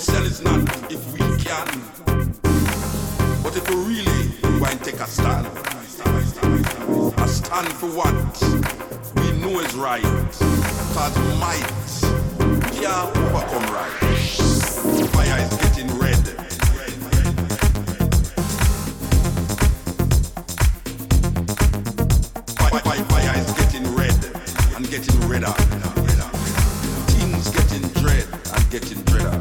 we sell is not if we can. But if we really why take a stand, a stand for what we know is right, cause might can overcome right. Fire is getting red. Fire, fire, fire is getting redder. Things getting dread and getting dreader.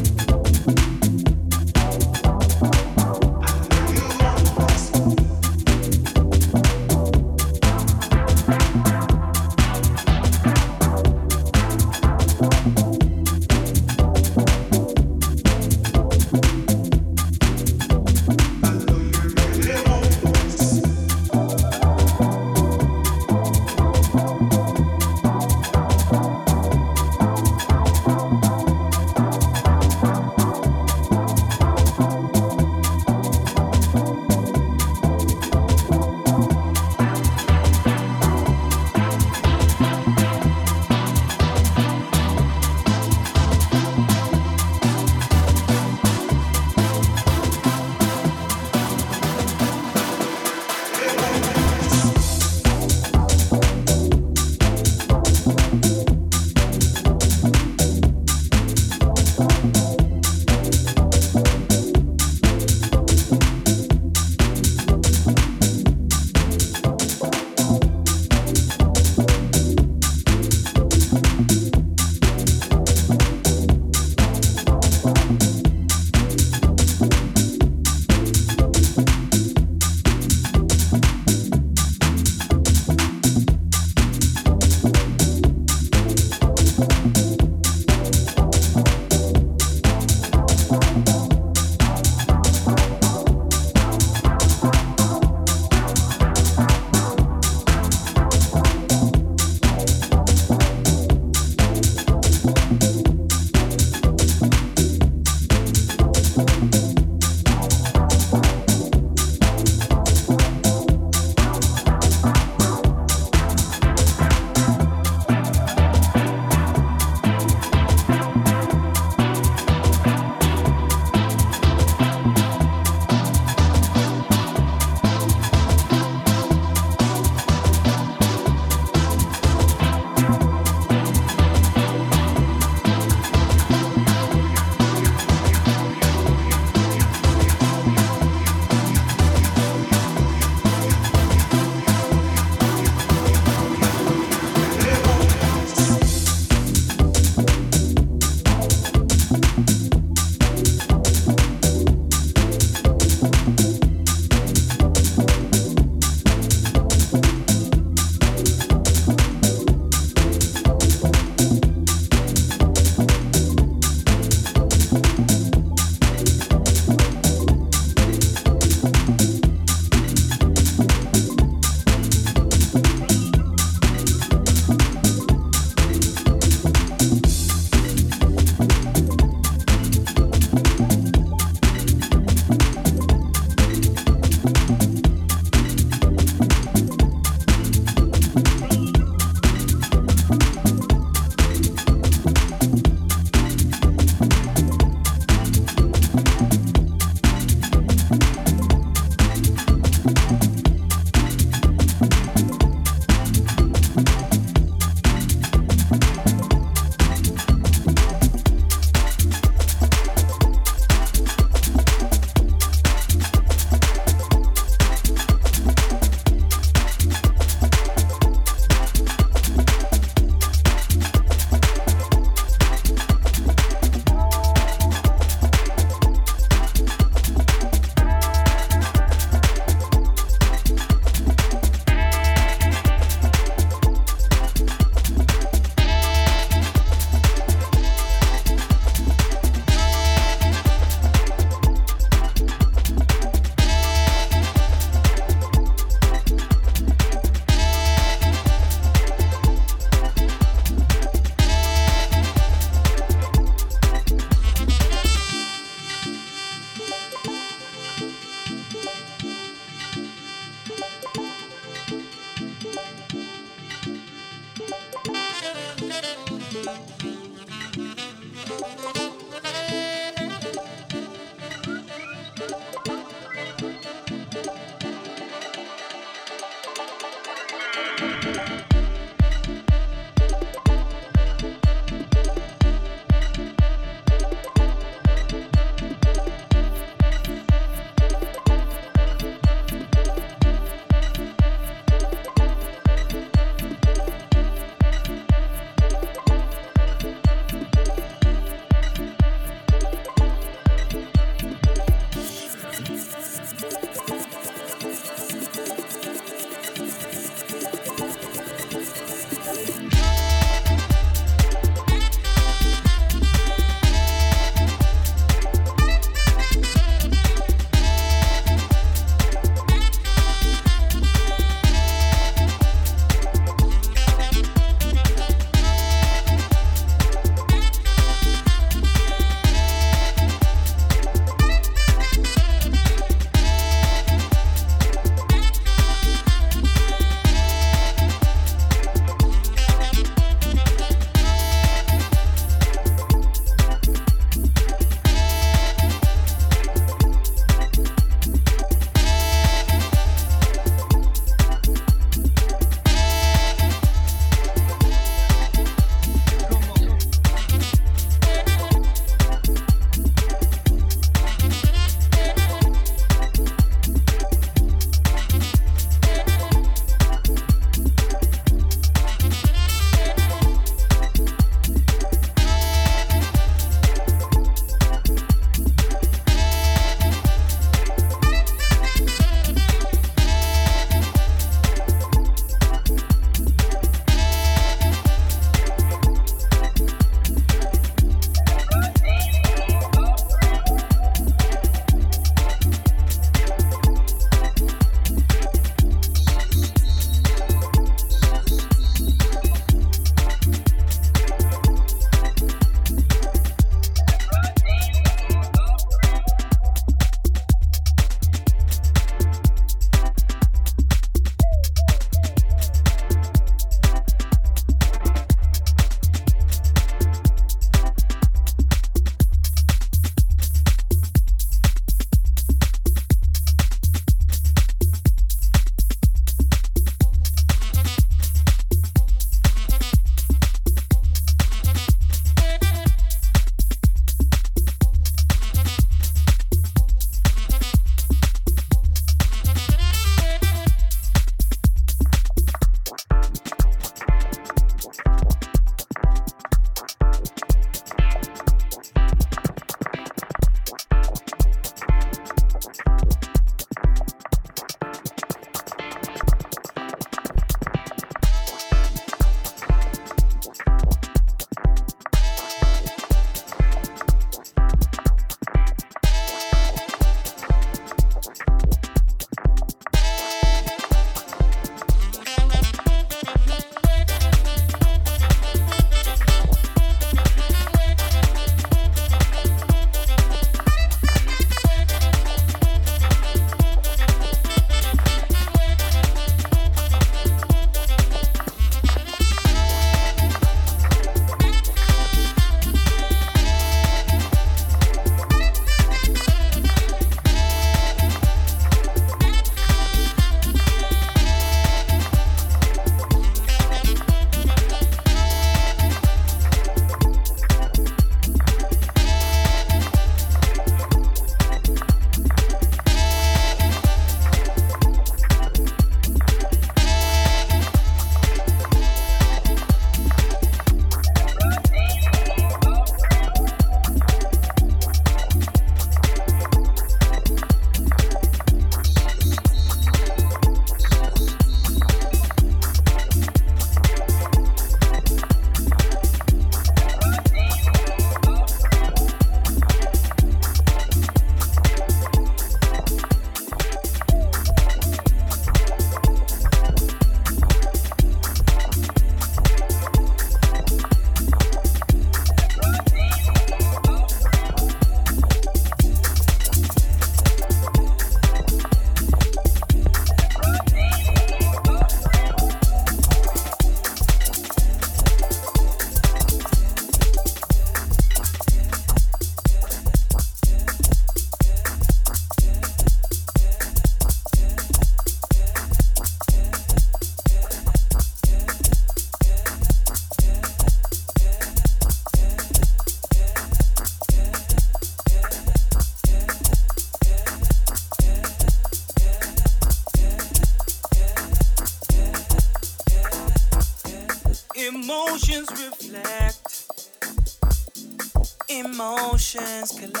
emotions.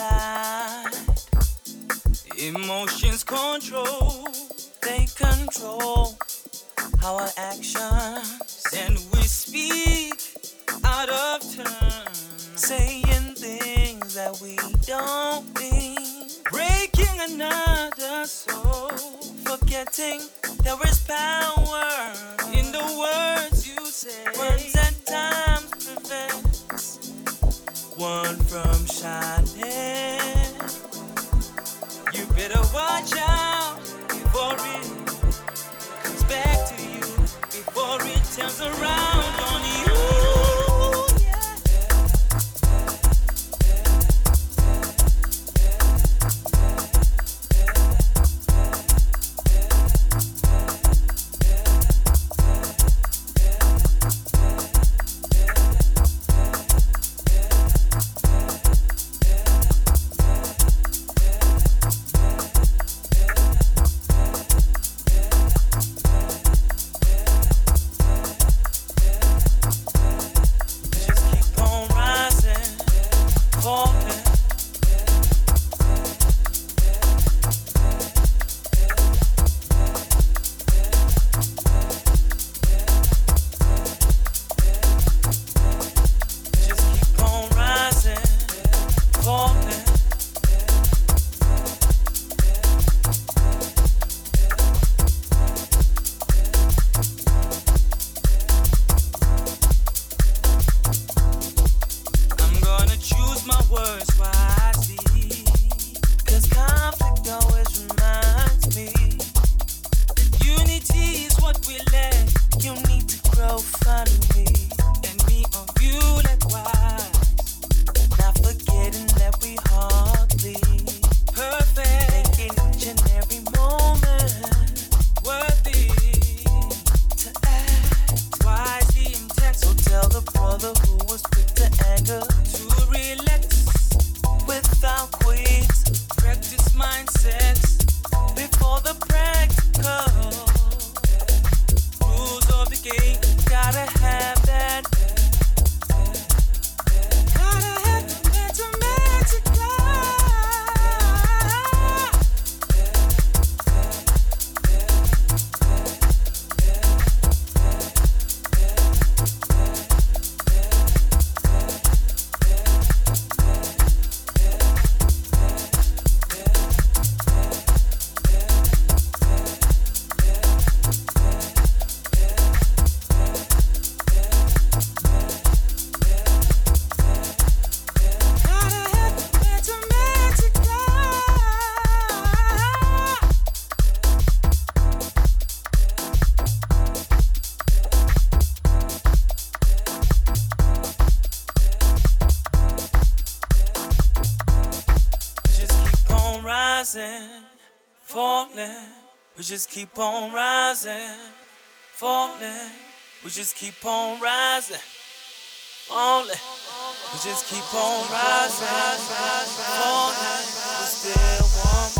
falling. We just keep on rising, falling. We just keep on rising, falling. We just keep on rising, falling. We still want.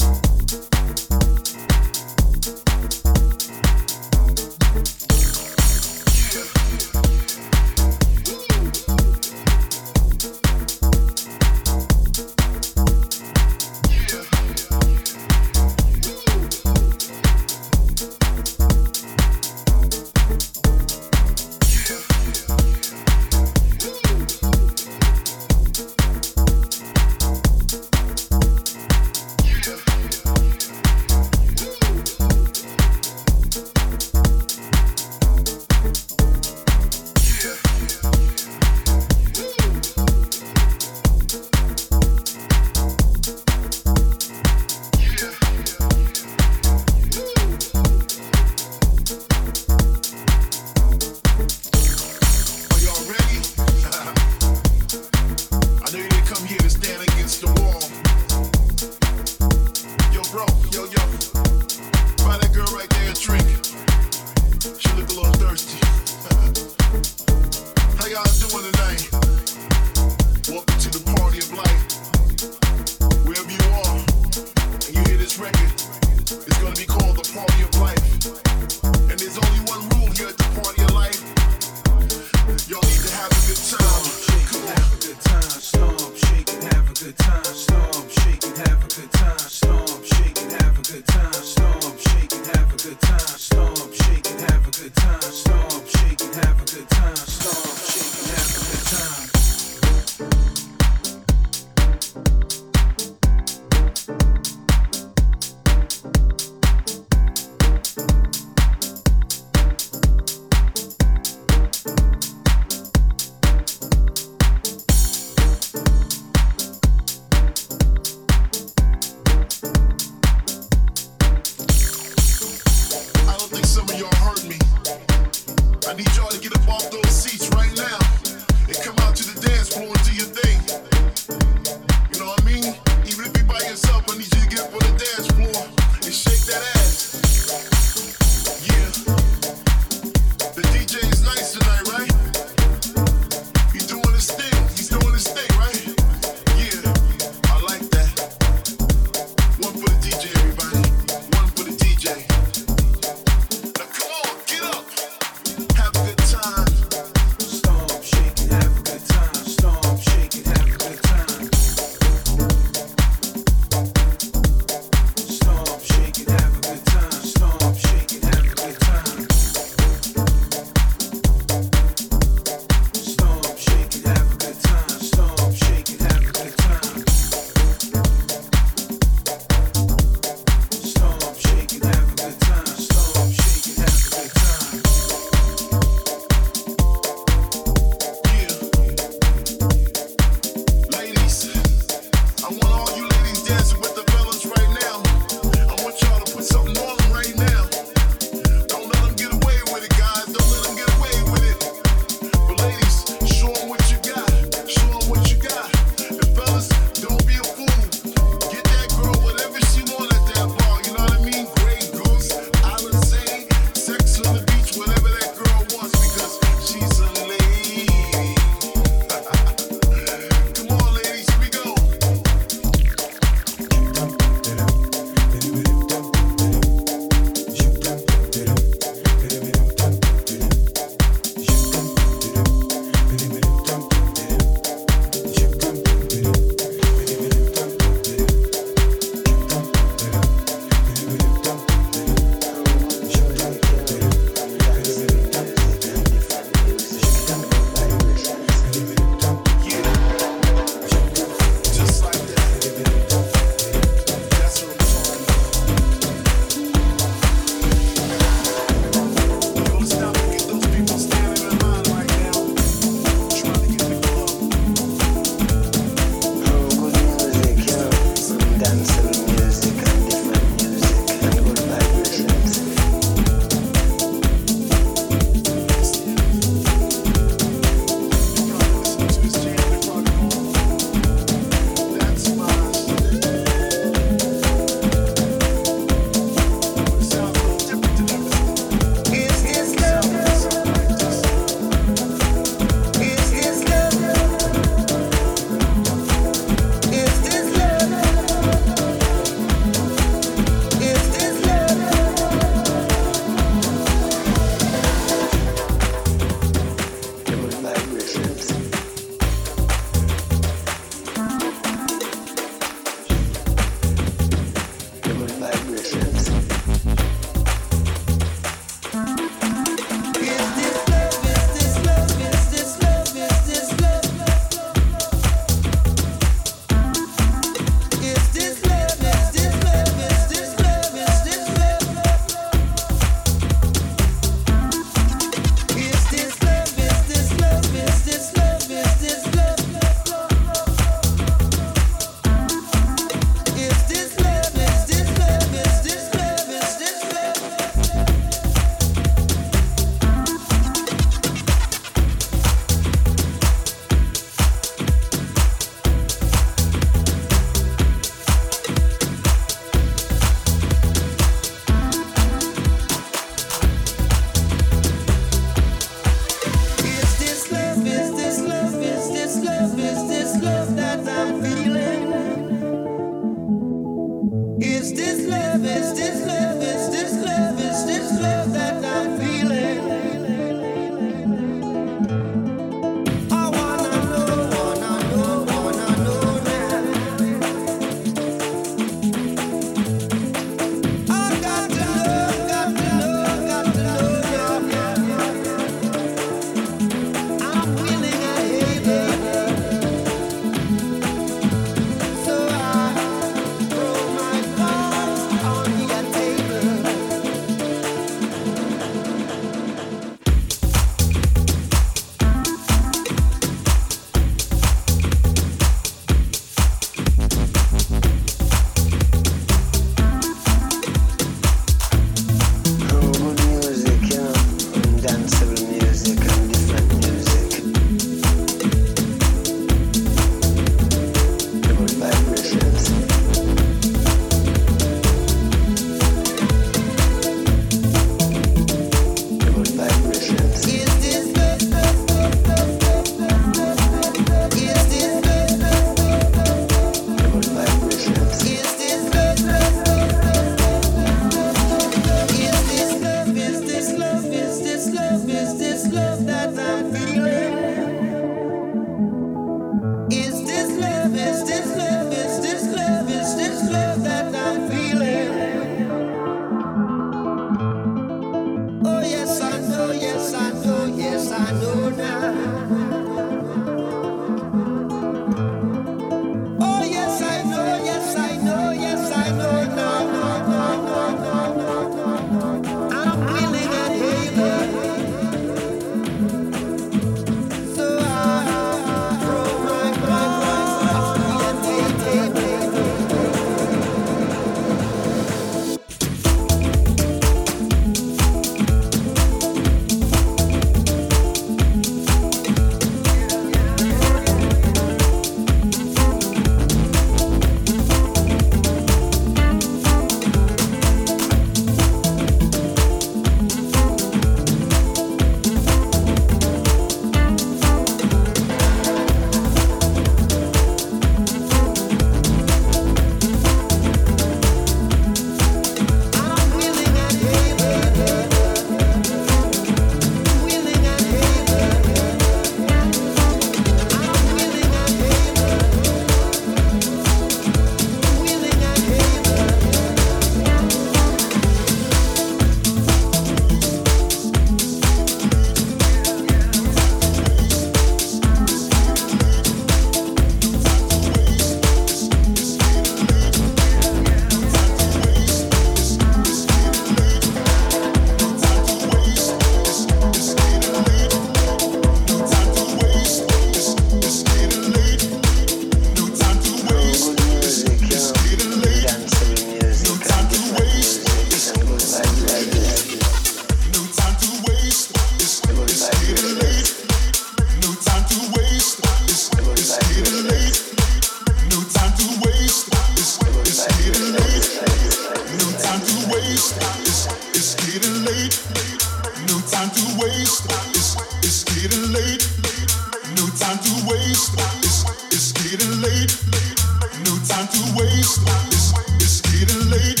It's, it's getting late.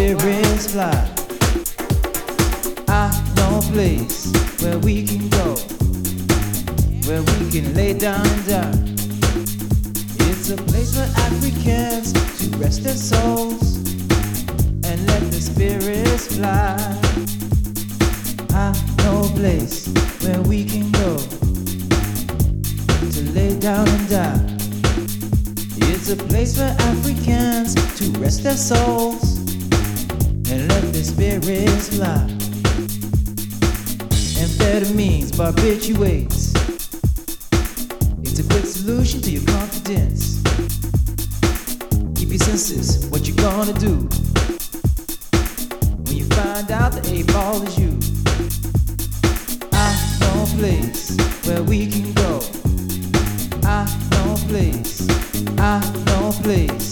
Spirits fly. I know a place where we can go, where we can lay down and die. It's a place for Africans to rest their souls and let the spirits fly. I know a place where we can go to lay down and die. It's a place for Africans to rest their souls experience life. Amphetamines, barbiturates. It's a quick solution to your confidence. Keep your senses, what you gonna do? When you find out the eight ball is you. I know a place where we can go. I know a place. I know a place.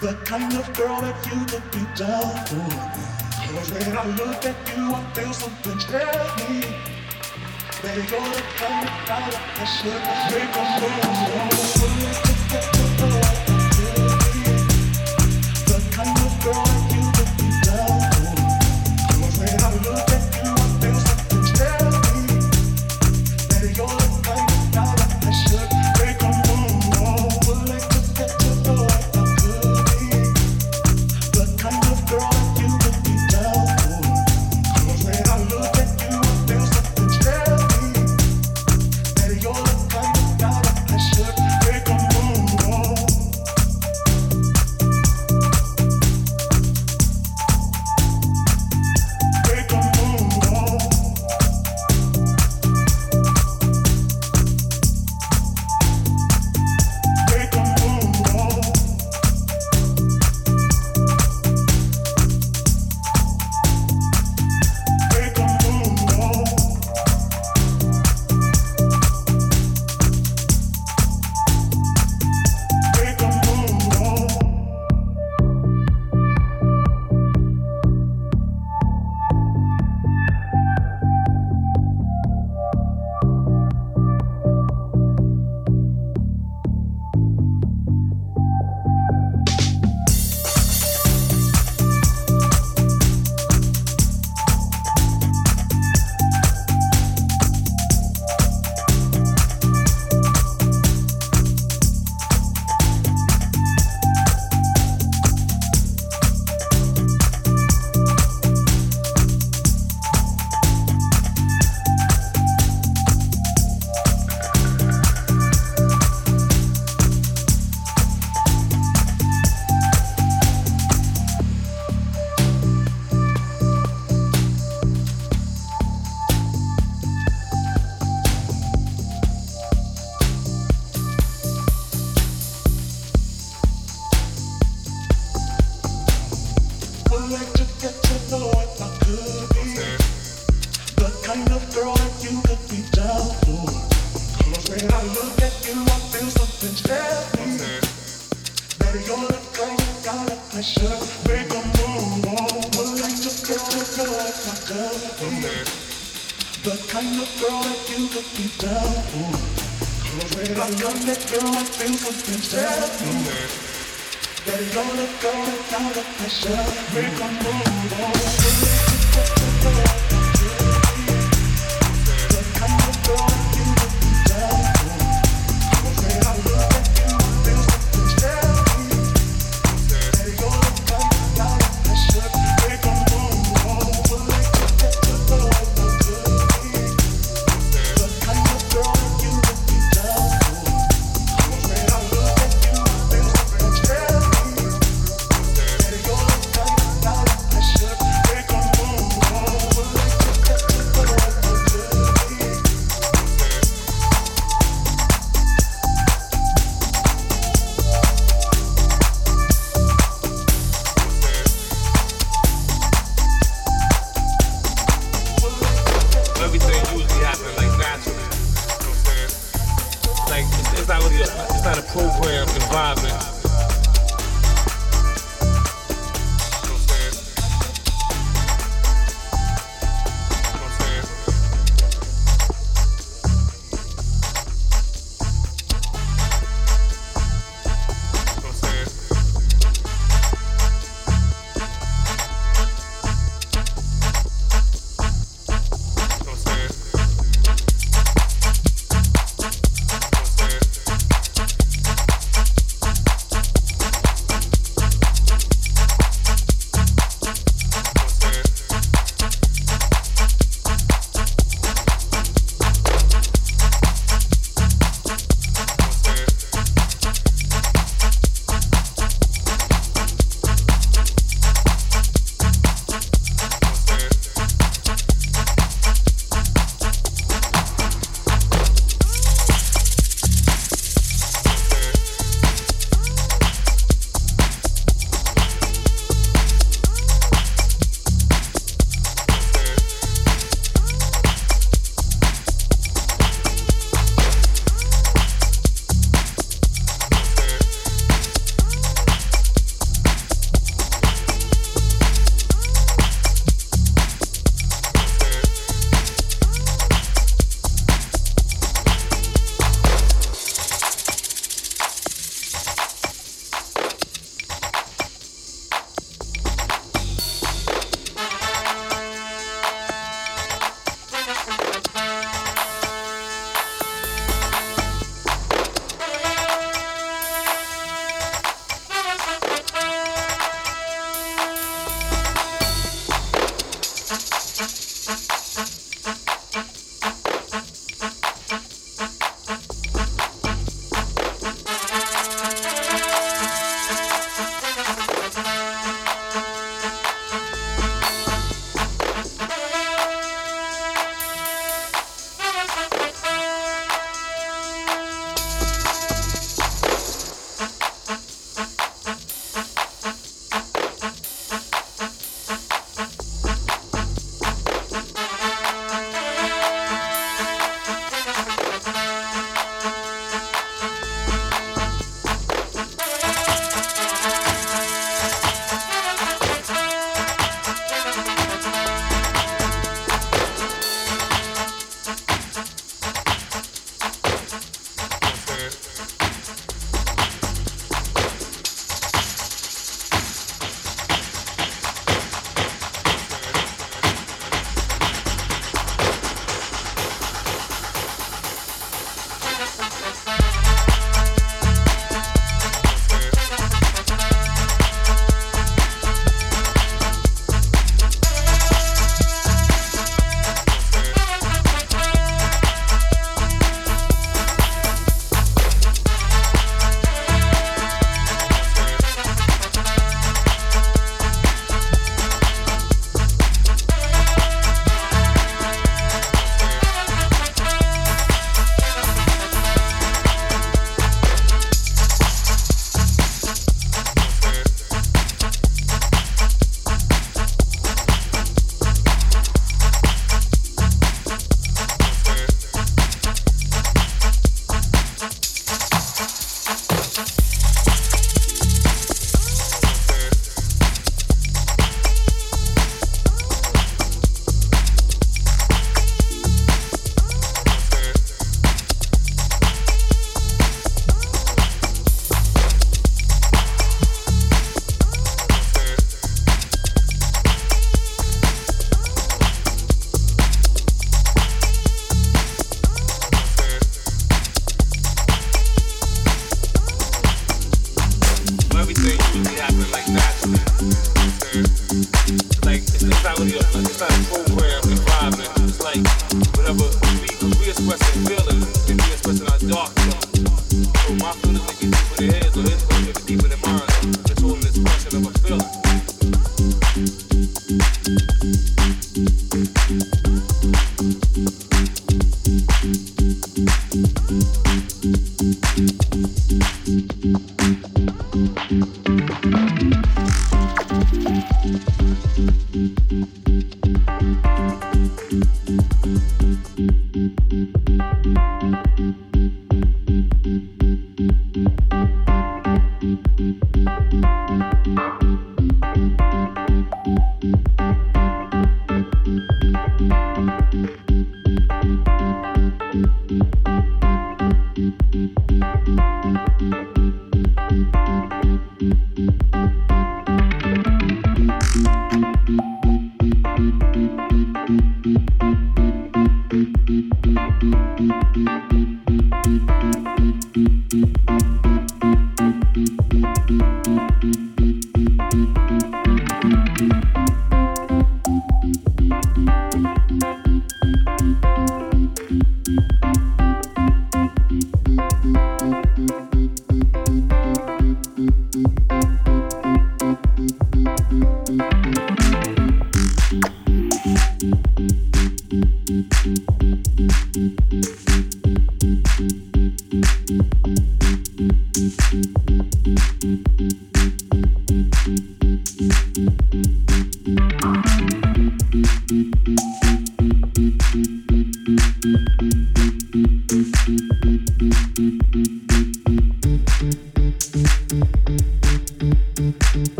the kind of girl that you could be down for. Cause when I look at you, I feel something tell me. They go to the kind of have shit, they go on.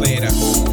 Later.